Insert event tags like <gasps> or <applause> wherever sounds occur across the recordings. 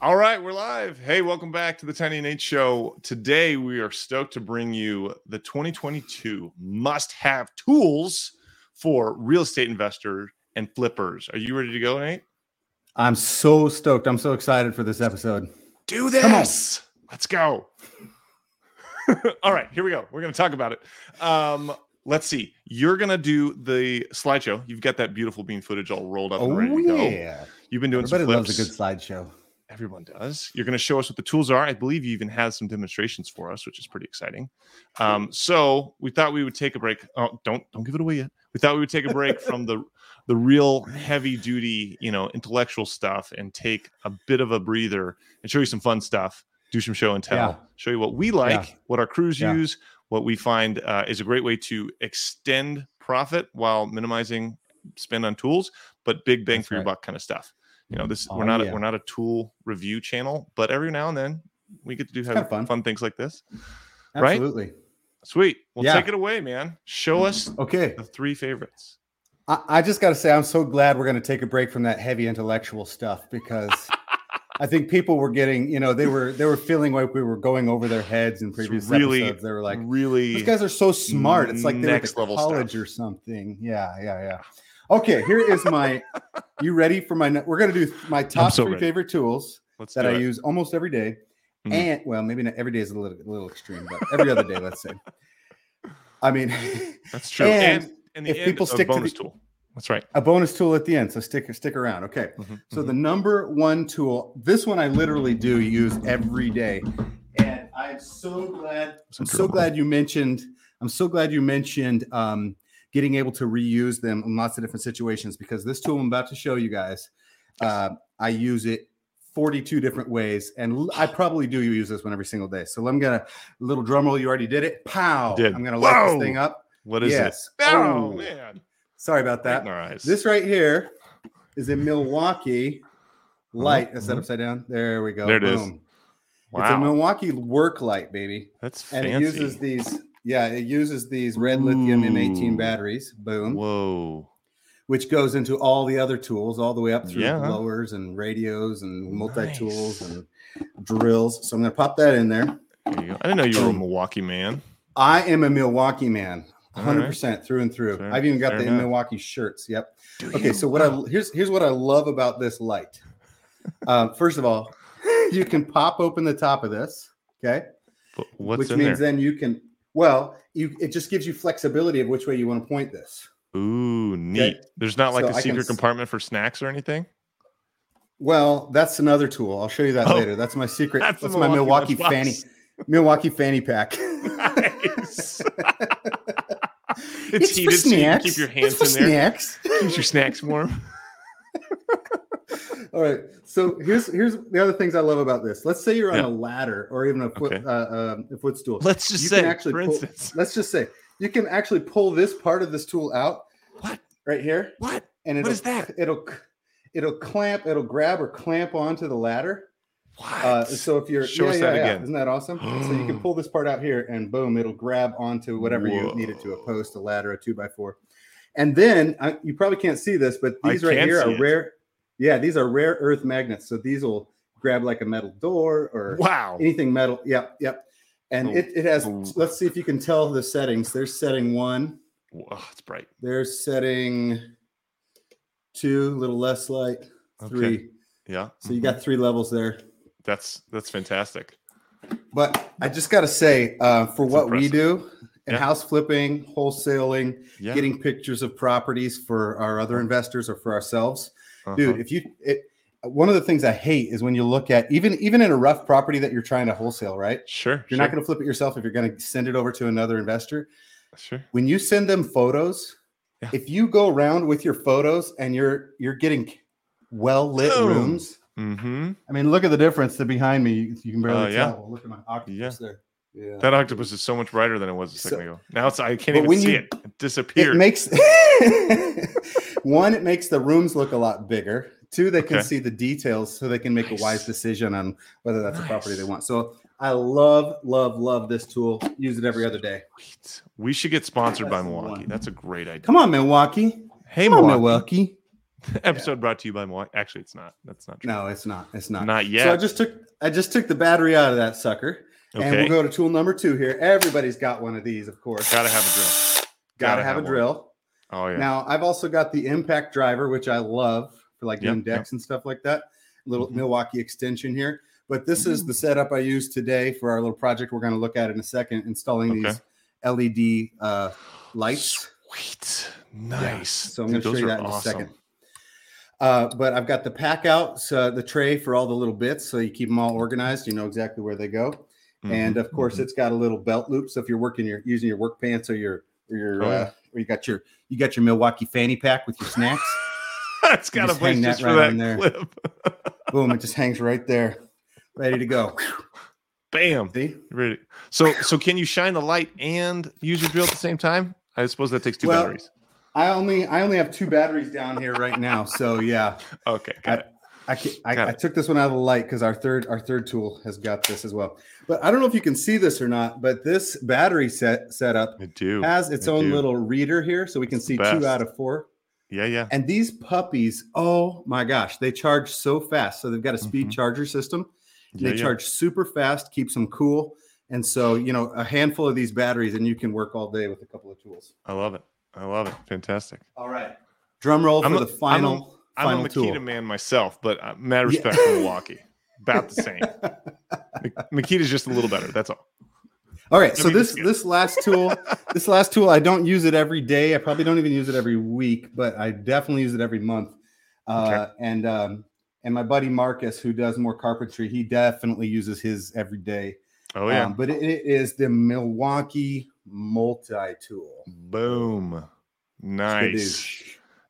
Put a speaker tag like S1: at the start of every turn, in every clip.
S1: All right, we're live. Hey, welcome back to the Tiny Nate Show. Today, we are stoked to bring you the 2022 must have tools for real estate investors and flippers. Are you ready to go, Nate?
S2: I'm so stoked. I'm so excited for this episode.
S1: Do this. Let's go. <laughs> All right, here we go. We're going to talk about it. Um, let's see. You're going to do the slideshow. You've got that beautiful bean footage all rolled up and ready to go.
S2: Oh, yeah.
S1: You've been doing
S2: Everybody
S1: some
S2: loves
S1: flips.
S2: a good slideshow.
S1: Everyone does. You're going to show us what the tools are. I believe you even have some demonstrations for us, which is pretty exciting. Um, so we thought we would take a break. Oh, don't don't give it away yet. We thought we would take a break from the the real heavy duty, you know, intellectual stuff and take a bit of a breather and show you some fun stuff. Do some show and tell.
S2: Yeah.
S1: Show you what we like,
S2: Yeah.
S1: what our crews
S2: Yeah.
S1: use, what we find uh, is a great way to extend profit while minimizing spend on tools, but big bang
S2: That's
S1: for your buck kind of stuff. You know, this
S2: Oh,
S1: we're uh, not a, we're not a tool review channel, but every now and then we get to do have
S2: fun.
S1: fun things like this. Right?
S2: Absolutely.
S1: Sweet. Well,
S2: Yeah.
S1: take it away, man. Show us
S2: Okay.
S1: the three favorites.
S2: I, I just got to say, I'm so glad we're going to take a break from that heavy intellectual stuff because <laughs> I think people were getting, you know, they were they were feeling like we were going over their heads in previous
S1: really-
S2: episodes. They were like,
S1: really
S2: these guys are so smart. It's like they went
S1: next
S2: to
S1: level
S2: college
S1: stuff.
S2: or something. Yeah, yeah, yeah. Okay, here is my. <laughs> You ready for my? We're gonna do my top
S1: so
S2: three
S1: ready.
S2: favorite tools
S1: let's
S2: that I
S1: it.
S2: use almost every day.
S1: Mhm.
S2: And well, maybe not every day is a little, a little extreme, but every other day, let's say. <laughs> I mean,
S1: That's true.
S2: and
S1: And, and the
S2: if
S1: end,
S2: people
S1: a
S2: stick to
S1: bonus
S2: the-
S1: tool. That's right.
S2: a bonus tool at the end. So stick stick around. Okay.
S1: Mhm,
S2: So
S1: mhm.
S2: the number one tool, this one I literally do use every day. And I'm so glad, I'm so glad you mentioned, I'm so glad you mentioned um, getting able to reuse them in lots of different situations because this tool I'm about to show you guys, uh, I use it 42 different ways. And I probably do use this one every single day. So I'm gonna little drum roll, you already did it. Pow.
S1: Did.
S2: I'm gonna light
S1: Whoa.
S2: this thing up.
S1: what is
S2: yes.
S1: it? Oh,
S2: Oh.
S1: man.
S2: Sorry about that. This right here is a Milwaukee light. Is that
S1: mhm.
S2: upside down? There we go.
S1: There it is.
S2: Boom. It's a. Milwaukee work light, baby.
S1: That's fancy.
S2: And it uses these, yeah, it uses these red lithium M18 batteries. Boom.
S1: Whoa.
S2: Which goes into all the other tools, all the way up through
S1: Yeah.
S2: blowers and radios and multi tools
S1: Nice.
S2: and drills. So I'm going to pop that in there.
S1: There you go. I didn't know you were a Milwaukee man.
S2: I am a Milwaukee man, 100% through and through.
S1: Fair-
S2: I've even got the
S1: enough.
S2: Milwaukee shirts. Yep.
S1: Do
S2: Okay,
S1: you?
S2: so what I here's here's what I love about this light. Um, <laughs> first of all, <laughs> you can pop open the top of this, okay,
S1: But What's
S2: which
S1: in
S2: means
S1: there?
S2: then you can. Well, you it just gives you flexibility of which way you want to point this.
S1: Ooh, neat. There's not like
S2: So
S1: a
S2: can
S1: secret
S2: s-
S1: compartment for snacks or anything.
S2: Well, that's another tool. I'll show you that
S1: Oh,
S2: later. That's my secret.
S1: that's
S2: That's, my
S1: Milwaukee
S2: fanny Milwaukee fanny pack.
S1: Nice. <laughs> it's,
S2: It's for
S1: heated, so you can keep your
S2: It's
S1: hands
S2: for
S1: in there.
S2: snacks.
S1: Keeps your snacks warm.
S2: All right. So here's here's the other things I love about this. Let's say you're on
S1: Yeah.
S2: a ladder or even a foot
S1: Okay.
S2: uh, um, a footstool.
S1: Let's just
S2: You
S1: say,
S2: actually
S1: for
S2: pull-
S1: instance,
S2: Let's just say you can actually pull this part of this tool out
S1: what?
S2: right here,
S1: What?
S2: and
S1: What
S2: it'll
S1: is that?
S2: it'll it'll clamp, it'll grab or clamp onto the ladder.
S1: What?
S2: Uh, so if you're
S1: Show
S2: yeah,
S1: us
S2: yeah,
S1: that
S2: yeah.
S1: again.
S2: isn't that awesome? so you can <gasps> pull this part out here, and boom, it'll grab onto whatever you need it to—a post, a ladder, a two by four. And then uh, you probably can't see this, but
S1: I
S2: these right here are
S1: it.
S2: rare. Yeah, these are rare earth magnets. So these will grab like a metal door or
S1: wow.
S2: anything metal. Yep, yep. And
S1: Oh,
S2: it, it has.
S1: oh.
S2: Let's see if you can tell the settings. There's setting one.
S1: Whoa, it's bright.
S2: There's setting two, a little less light,
S1: Okay.
S2: three.
S1: Yeah.
S2: So you
S1: mhm.
S2: got three levels there.
S1: that's that's fantastic.
S2: But I just got to say, uh, for what we do in
S1: Yeah.
S2: house flipping, wholesaling,
S1: Yeah.
S2: getting pictures of properties for our other investors or for ourselves,
S1: uh-huh.
S2: dude. If you, it, one of the things I hate is when you look at even even in a rough property that you're trying to wholesale, right?
S1: Sure.
S2: You're not going to flip it yourself if you're going to send it over to another investor.
S1: Sure.
S2: when you send them photos,
S1: Yeah.
S2: if you go around with your photos and you're you're getting well lit rooms,
S1: Mm-hmm.
S2: I mean, look at the difference. that behind me, you, can barely
S1: Uh, yeah.
S2: tell. Look at my octopus there. Yeah.
S1: That octopus is so much brighter than it was a second
S2: So-
S1: ago. Now it's I can't even see
S2: you-
S1: it. It disappeared.
S2: It makes <laughs> <laughs> one, it makes the rooms look a lot bigger. Two, they can
S1: Okay.
S2: see the details so they can make
S1: Nice.
S2: a wise decision on whether that's a property they want. So I love, love, love this tool. Use it every other day.
S1: Sweet. We should get sponsored by
S2: That's the
S1: Milwaukee.
S2: one.
S1: That's a great idea.
S2: Come on, Milwaukee.
S1: Hey,
S2: Come on,
S1: Milwaukee.
S2: Milwaukee. <laughs>
S1: Episode brought to you by Milwaukee. Actually, it's not. That's not true.
S2: No, it's not. It's not.
S1: Not yet.
S2: So I just took I just took the battery out of that sucker, and we'll go to tool number two here. Everybody's got one of these, of course.
S1: Gotta have a drill.
S2: Gotta have a
S1: one.
S2: drill.
S1: Oh yeah.
S2: Now I've also got the impact driver, which I love for like
S1: Yep,
S2: doing decks and stuff like that. Little
S1: Mhm.
S2: Milwaukee extension here. But this is the setup I use today for our little project we're going to look at in a second, installing
S1: Okay.
S2: these LED uh, lights.
S1: Sweet.
S2: Yeah.
S1: Nice.
S2: So I'm going to show you that in a second. Uh, but I've got the pack out, so the tray for all the little bits, so you keep them all organized. You know exactly where they go. And
S1: Mhm,
S2: of course,
S1: mhm.
S2: it's got a little belt loop. So if you're working, your using your work pants or your or your
S1: Oh, yeah.
S2: uh, or you got your you got your Milwaukee fanny pack with your snacks.
S1: That's got a place
S2: hang that
S1: just for
S2: right
S1: that
S2: on there.
S1: clip. <laughs>
S2: Boom! It just hangs right there, ready to go.
S1: Bam.
S2: See?
S1: Ready. So so can you shine the light and use your drill at the same time? I suppose that takes two
S2: Well,
S1: batteries.
S2: I only I only have two batteries down here right now, so yeah, <laughs>
S1: Okay, got it.
S2: I I, I took this one out of the light because our third our third tool has got this as well. But I don't know if you can see this or not. But this battery set setup
S1: I do.
S2: has its own
S1: do.
S2: little reader here, so we can see two out of four.
S1: Yeah, yeah.
S2: And these puppies, oh my gosh, they charge so fast. So they've got a speed
S1: Mhm.
S2: charger system.
S1: Yeah,
S2: they
S1: yeah.
S2: charge super fast, keeps them cool. And so, you know, a handful of these batteries, and you can work all day with a couple of tools.
S1: I love it. I love it. Fantastic.
S2: All right. Drum roll
S1: I'm
S2: for the final.
S1: I'm
S2: final
S1: a
S2: tool.
S1: Makita man myself, but uh, mad
S2: Yeah.
S1: respect for Milwaukee. <laughs> About the same. Mak- Makita's just a little better. That's all.
S2: All right. So
S1: mean,
S2: this this last tool, <laughs> this last tool, I don't use it every day. I probably don't even use it every week, but I definitely use it every month. Uh, And um, and my buddy Marcus, who does more carpentry, he definitely uses his every day.
S1: Oh yeah.
S2: Um, but it, it is the Milwaukee multi tool.
S1: Boom. Nice.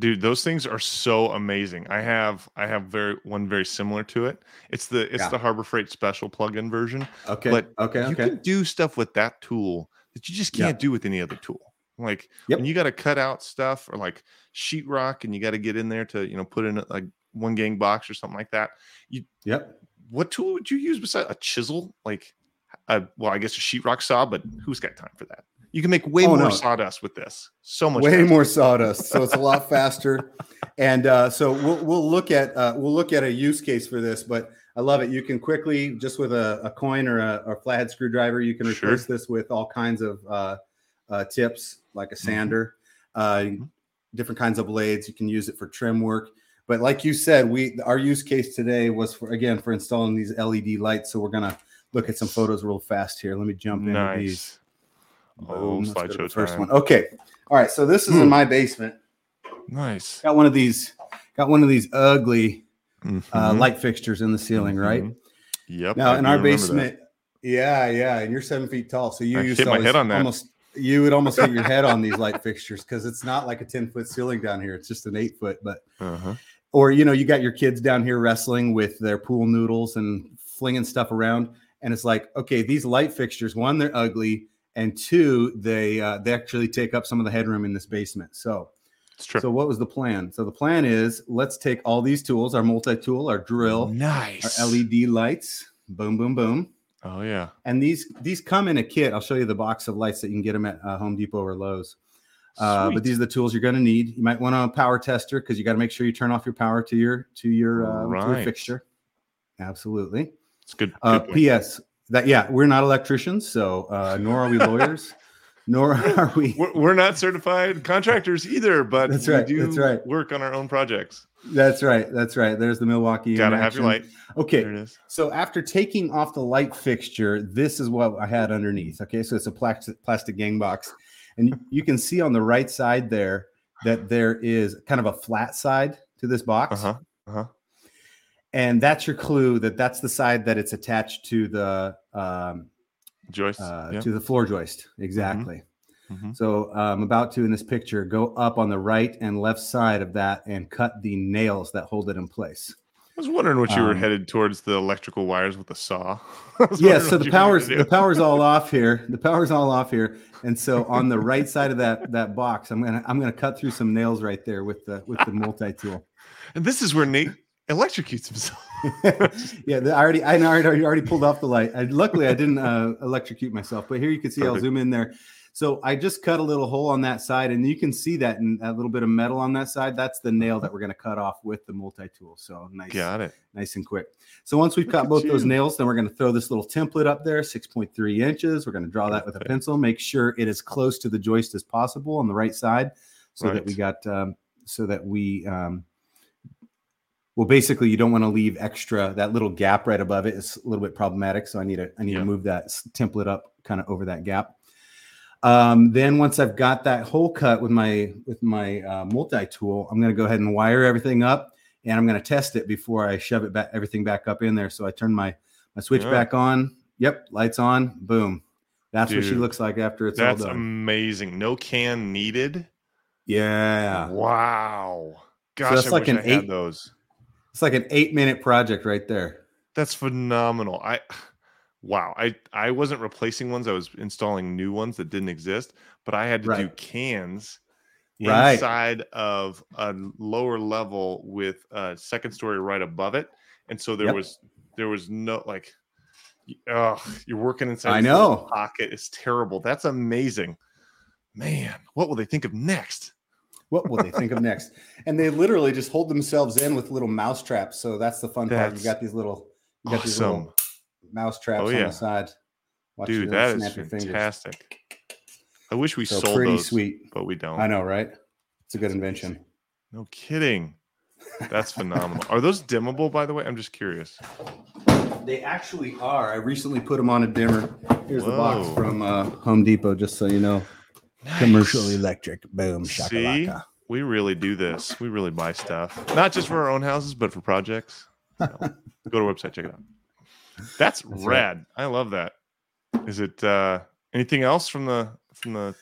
S1: Dude, those things are so amazing. I have I have very one very similar to it. It's the it's
S2: Yeah.
S1: the Harbor Freight special plug-in version.
S2: Okay.
S1: But
S2: okay.
S1: You
S2: Okay.
S1: can do stuff with that tool that you just can't do with any other tool. Like
S2: Yep.
S1: when you got to cut out stuff or like sheetrock and you got to get in there to, you know, put in like one gang box or something like that.
S2: Yep.
S1: What tool would you use besides a chisel? Like a well, I guess a sheetrock saw, but who's got time for that? You can make way
S2: Oh,
S1: more
S2: no.
S1: sawdust with this. So much
S2: Way
S1: faster.
S2: more sawdust, so it's a lot faster. <laughs> And uh, so we'll we'll look at uh, we'll look at a use case for this, but I love it. You can quickly just with a, a coin or a, or flathead screwdriver, you can
S1: Sure.
S2: replace this with all kinds of uh, uh, tips like a
S1: Mm-hmm.
S2: sander, uh,
S1: Mhm.
S2: different kinds of blades. You can use it for trim work. But like you said, we our use case today was for again for installing these LED lights. So we're gonna look at some photos real fast here. Let me jump into these.
S1: Oh,
S2: Boom. Let's go to
S1: slideshow
S2: first
S1: time.
S2: one. Okay. All right. So this is in
S1: Hmm.
S2: my basement.
S1: Nice.
S2: Got one of these. Got one of these ugly uh,
S1: Mhm.
S2: light fixtures in the ceiling, right?
S1: Mhm. Yep.
S2: Now
S1: I
S2: in our
S1: remember that.
S2: basement. Yeah, yeah, and you're seven feet tall, so you
S1: I
S2: used
S1: hit
S2: to
S1: my
S2: always
S1: head on that.
S2: almost. You would almost hit your head on these light fixtures because it's not like a ten foot ceiling down here; it's just an eight foot. But
S1: Uh-huh.
S2: or you know, you got your kids down here wrestling with their pool noodles and flinging stuff around, and it's like, okay, these light fixtures, one, they're ugly, and two, they uh, they actually take up some of the headroom in this basement. So
S1: It's true.
S2: So what was the plan? So the plan is let's take all these tools, our multi-tool, our drill,
S1: nice.
S2: our LED lights, boom, boom, boom.
S1: Oh yeah.
S2: And these these come in a kit. I'll show you the box of lights that you can get them at uh, Home Depot or Lowe's. Uh, but these are the tools you're going to need. You might want a power tester because you got to make sure you turn off your power to your to your, uh, to your fixture. Absolutely.
S1: it's good.
S2: Uh,
S1: good point.
S2: P.S. That yeah, we're not electricians, so uh, <laughs> nor are we lawyers, nor are we.
S1: We're, we're not certified contractors either, but
S2: That's
S1: we
S2: right,
S1: do
S2: that's right.
S1: work on our own projects.
S2: That's right. That's right. There's the Milwaukee.
S1: Gotta have your light.
S2: Okay.
S1: There it is.
S2: So after taking off the light fixture, this is what I had underneath. Okay, so it's a plastic plastic gang box, and you can see on the right side there that there is kind of a flat side to this box,
S1: Uh-huh. Uh-huh.
S2: And that's your clue that that's the side that it's attached to the um,
S1: joist.
S2: uh,
S1: yeah.
S2: to the floor joist. Exactly.
S1: Mhm.
S2: So I'm about to in this picture go up on the right and left side of that and cut the nails that hold it in place.
S1: I was wondering what you were
S2: um,
S1: headed towards the electrical wires with the saw. <laughs>
S2: Yeah so the
S1: you were gonna
S2: power's the power's all <laughs> off here the power's all off here and so on the right side of that that box i'm gonna i'm gonna cut through some nails right there with the with the multi-tool
S1: And this is where Nate electrocutes himself. <laughs> <laughs>
S2: yeah i already i already already, already pulled off the light I, luckily i didn't uh, electrocute myself but here you can see i'll zoom in there So I just cut a little hole on that side, and you can see that in that little bit of metal on that side. That's the nail that we're going to cut off with the multi-tool. So nice,
S1: Got it.
S2: nice and quick. So once we've cut both those nails, then we're going to throw this little template up there, 6.3 inches. We're going to draw that with a pencil. Make sure it is close to the joist as possible on the right side, so that we got um, so that we um, well basically you don't want to leave extra that little gap right above it is a little bit problematic so i need to i need
S1: Yeah.
S2: to move that template up kind of over that gap um, then once i've got that hole cut with my with my uh, multi-tool i'm going to go ahead and wire everything up and i'm going to test it before i shove it back everything back up in there so i turn my my switch
S1: Yeah.
S2: back on yep lights on boom that's what she looks like after it's all done That's
S1: amazing. No can needed.
S2: yeah
S1: Wow. Gosh,
S2: that's
S1: I
S2: like
S1: wish
S2: an
S1: I had
S2: eight-
S1: those.
S2: It's like an eight minute project right there
S1: That's phenomenal. I wow. I I wasn't replacing ones. I was installing new ones that didn't exist, but I had to do cans
S2: Right.
S1: inside of a lower level with a second story right above it. And so there
S2: Yep.
S1: was there was no like oh, you're working inside
S2: I know.
S1: pocket. It's terrible. That's amazing. Man, what will they think of next?
S2: What will they think of next? And they literally just hold themselves in with little mouse traps. So that's the fun part. You got these little, you got these
S1: Awesome.
S2: little mouse traps
S1: Oh,
S2: on the side. Watch
S1: Dude, that is fantastic. I wish we
S2: So
S1: sold
S2: pretty
S1: those,
S2: sweet.
S1: but we don't.
S2: I know, right? It's a good
S1: That's
S2: invention.
S1: amazing. No kidding. That's phenomenal. Are those dimmable, by the way? I'm just curious.
S2: They actually are. I recently put them on a dimmer. Here's the box from uh, Home Depot, just so you know. Commercial electric. Boom.
S1: See? We really do this. We really buy stuff, not just for our own houses, but for projects. So, go to our website, check it out. That's,
S2: That's right.
S1: rad. I love that. Is it uh anything else from the from the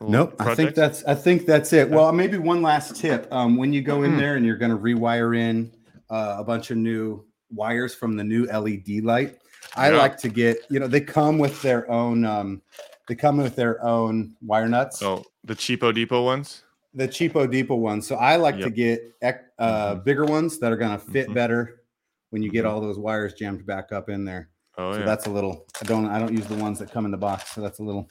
S2: Nope, I think that's I think that's it. Well, maybe one last tip. Um, when you go in
S1: Mhm.
S2: there and you're going to rewire in uh, a bunch of new wires from the new LED light, I
S1: Yeah.
S2: like to get you know they come with their own um, they come with their own wire nuts,
S1: oh the cheapo depot ones.
S2: the cheapo depot ones. So I like to get uh,
S1: Mhm.
S2: bigger ones that are going to fit
S1: Mhm.
S2: better when you get
S1: Mhm.
S2: all those wires jammed back up in there.
S1: Oh
S2: so
S1: yeah.
S2: that's a little. I don't I don't use the ones that come in the box. So that's a little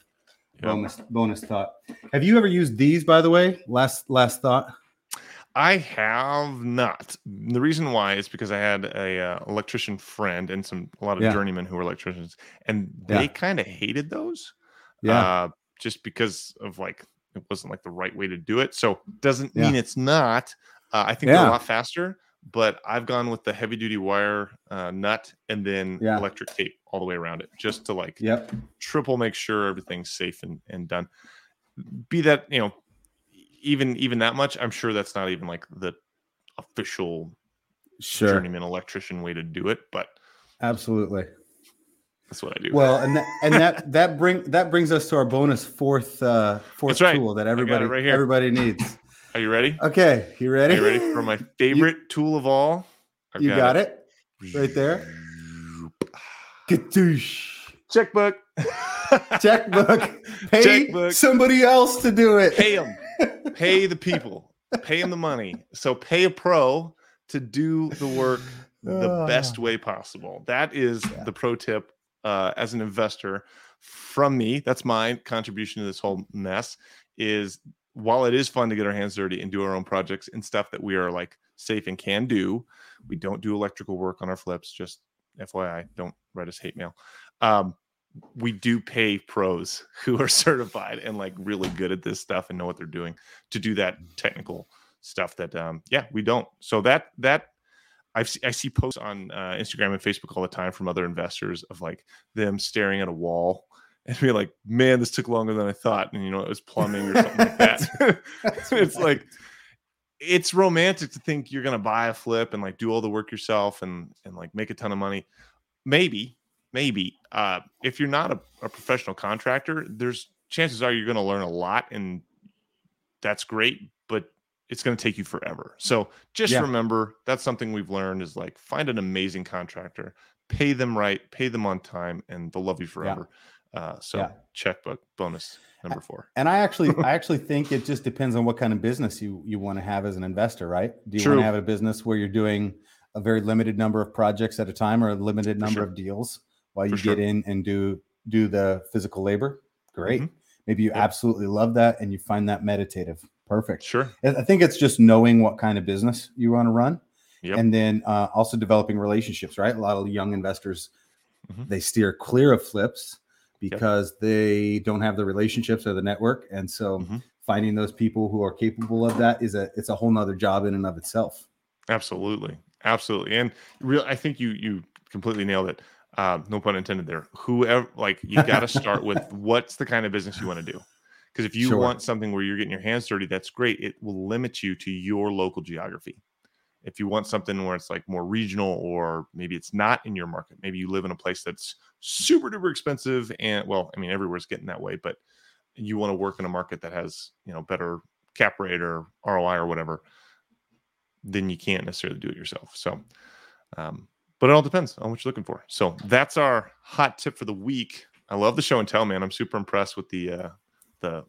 S1: Yep.
S2: bonus bonus thought. Have you ever used these by the way? Last last thought.
S1: I have not. The reason why is because I had a uh, electrician friend and some a lot of
S2: Yeah.
S1: journeymen who were electricians, and
S2: Yeah.
S1: they kind of hated those.
S2: Yeah.
S1: uh, just because of like it wasn't like the right way to do it. So doesn't
S2: Yeah.
S1: mean it's not. Uh, I think they're a lot faster, but I've gone with the heavy duty wire uh, nut and then
S2: Yeah.
S1: electric tape all the way around it, just to like
S2: Yep.
S1: triple make sure everything's safe and, and done. Be that you know, even even that much, I'm sure that's not even like the official
S2: Sure.
S1: journeyman electrician way to do it, but
S2: Absolutely.
S1: That's what I do.
S2: Well, and that, and that that bring that brings us to our bonus fourth uh fourth
S1: right.
S2: tool that everybody
S1: right here.
S2: everybody needs.
S1: Are you ready?
S2: Okay, you ready?
S1: Are you ready for my favorite tool of all? I've
S2: You got it right there. Katoosh.
S1: Checkbook. <laughs>
S2: Checkbook. Pay
S1: Checkbook.
S2: somebody else to do it.
S1: Pay them. <laughs> Pay the people. Pay them the money. So pay a pro to do the work the
S2: Ah.
S1: best way possible. That is
S2: Yeah.
S1: the pro tip uh, as an investor from me. That's my contribution to this whole mess. Is while it is fun to get our hands dirty and do our own projects and stuff that we are like safe and can do, we don't do electrical work on our flips. Just FYI, don't write us hate mail. Um, we do pay pros <laughs> who are certified and like really good at this stuff and know what they're doing to do that technical stuff that um yeah we don't so that that I've I see posts on uh, Instagram and Facebook all the time from other investors of like them staring at a wall <laughs> and be like, "Man, this took longer than I thought," and you know it was plumbing or something like that. <laughs> <laughs> It's
S2: right.
S1: like it's romantic to think you're gonna buy a flip and like do all the work yourself and and like make a ton of money. Maybe, maybe uh, if you're not a, a professional contractor, there's chances are you're gonna learn a lot and that's great, it's going to take you forever. So just
S2: Yeah.
S1: remember that's something we've learned is like find an amazing contractor, pay them right, pay them on time, and they'll love you forever. Uh, so
S2: Yeah.
S1: checkbook bonus number four.
S2: And I actually, <laughs> I actually think it just depends on what kind of business you you want to have as an investor, right? Do you want to have a business where you're doing a very limited number of projects at a time, or a limited number
S1: sure.
S2: of deals while
S1: For
S2: you get
S1: sure.
S2: in and do do the physical labor? Great.
S1: Mhm.
S2: Maybe you
S1: Yep.
S2: absolutely love that and you find that meditative. Perfect.
S1: Sure.
S2: I think it's just knowing what kind of business you want to run,
S1: Yep.
S2: and then uh, also developing relationships. Right, a lot of young investors
S1: Mhm.
S2: they steer clear of flips because they don't have the relationships or the network, and so
S1: Mhm.
S2: finding those people who are capable of that is a it's a whole nother job in and of itself.
S1: Absolutely, absolutely, and real. I think you you completely nailed it. Uh, no pun intended there. Whoever, like, you got to start with <laughs> what's the kind of business you want to do. Because if you
S2: Sure.
S1: want something where you're getting your hands dirty, that's great. It will limit you to your local geography. If you want something where it's like more regional, or maybe it's not in your market, maybe you live in a place that's super duper expensive, and well, I mean, everywhere's getting that way, but you want to work in a market that has you know better cap rate or ROI or whatever then you can't necessarily do it yourself. So, um, but it all depends on what you're looking for. So that's our hot tip for the week. I love the show and tell, man. I'm super impressed with the uh, the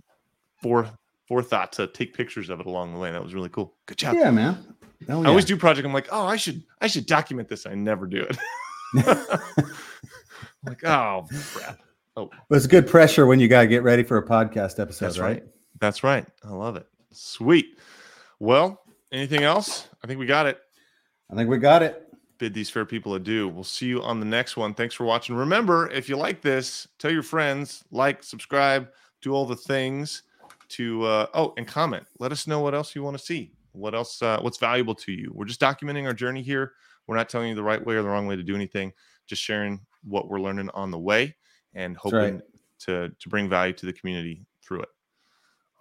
S1: fore forethought to take pictures of it along the way. That was really cool. Good job.
S2: Yeah, man. Oh,
S1: I always do project. I'm like, oh, I should I should document this. I never do it. <laughs> <laughs> Like, oh crap.
S2: But it's good pressure when you got to get ready for a podcast episode,
S1: That's
S2: right?
S1: right. That's right. I love it. Sweet. Well, anything else? I think we got it.
S2: I think we got it.
S1: Bid these fair people adieu. We'll see you on the next one. Thanks for watching. Remember, if you like this, tell your friends, like, subscribe, do all the things to uh, oh, and comment. Let us know what else you want to see. What else? Uh, what's valuable to you? We're just documenting our journey here. We're not telling you the right way or the wrong way to do anything. Just sharing what we're learning on the way and
S2: That's right.
S1: hoping to to bring value to the community through it.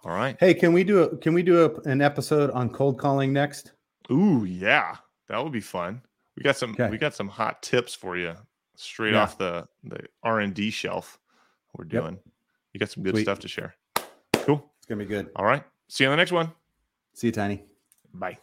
S1: All right.
S2: Hey, can we do a can we do a, an episode on cold calling next?
S1: Ooh, yeah, that would be fun. We got some
S2: Okay.
S1: we got some hot tips for you straight
S2: Yeah.
S1: off the the R and D shelf. We're
S2: Yep.
S1: doing. You got some good
S2: Sweet.
S1: stuff to share. Cool.
S2: It's gonna be good.
S1: All right. See you on the next one.
S2: See you, Tiny.
S1: Bye.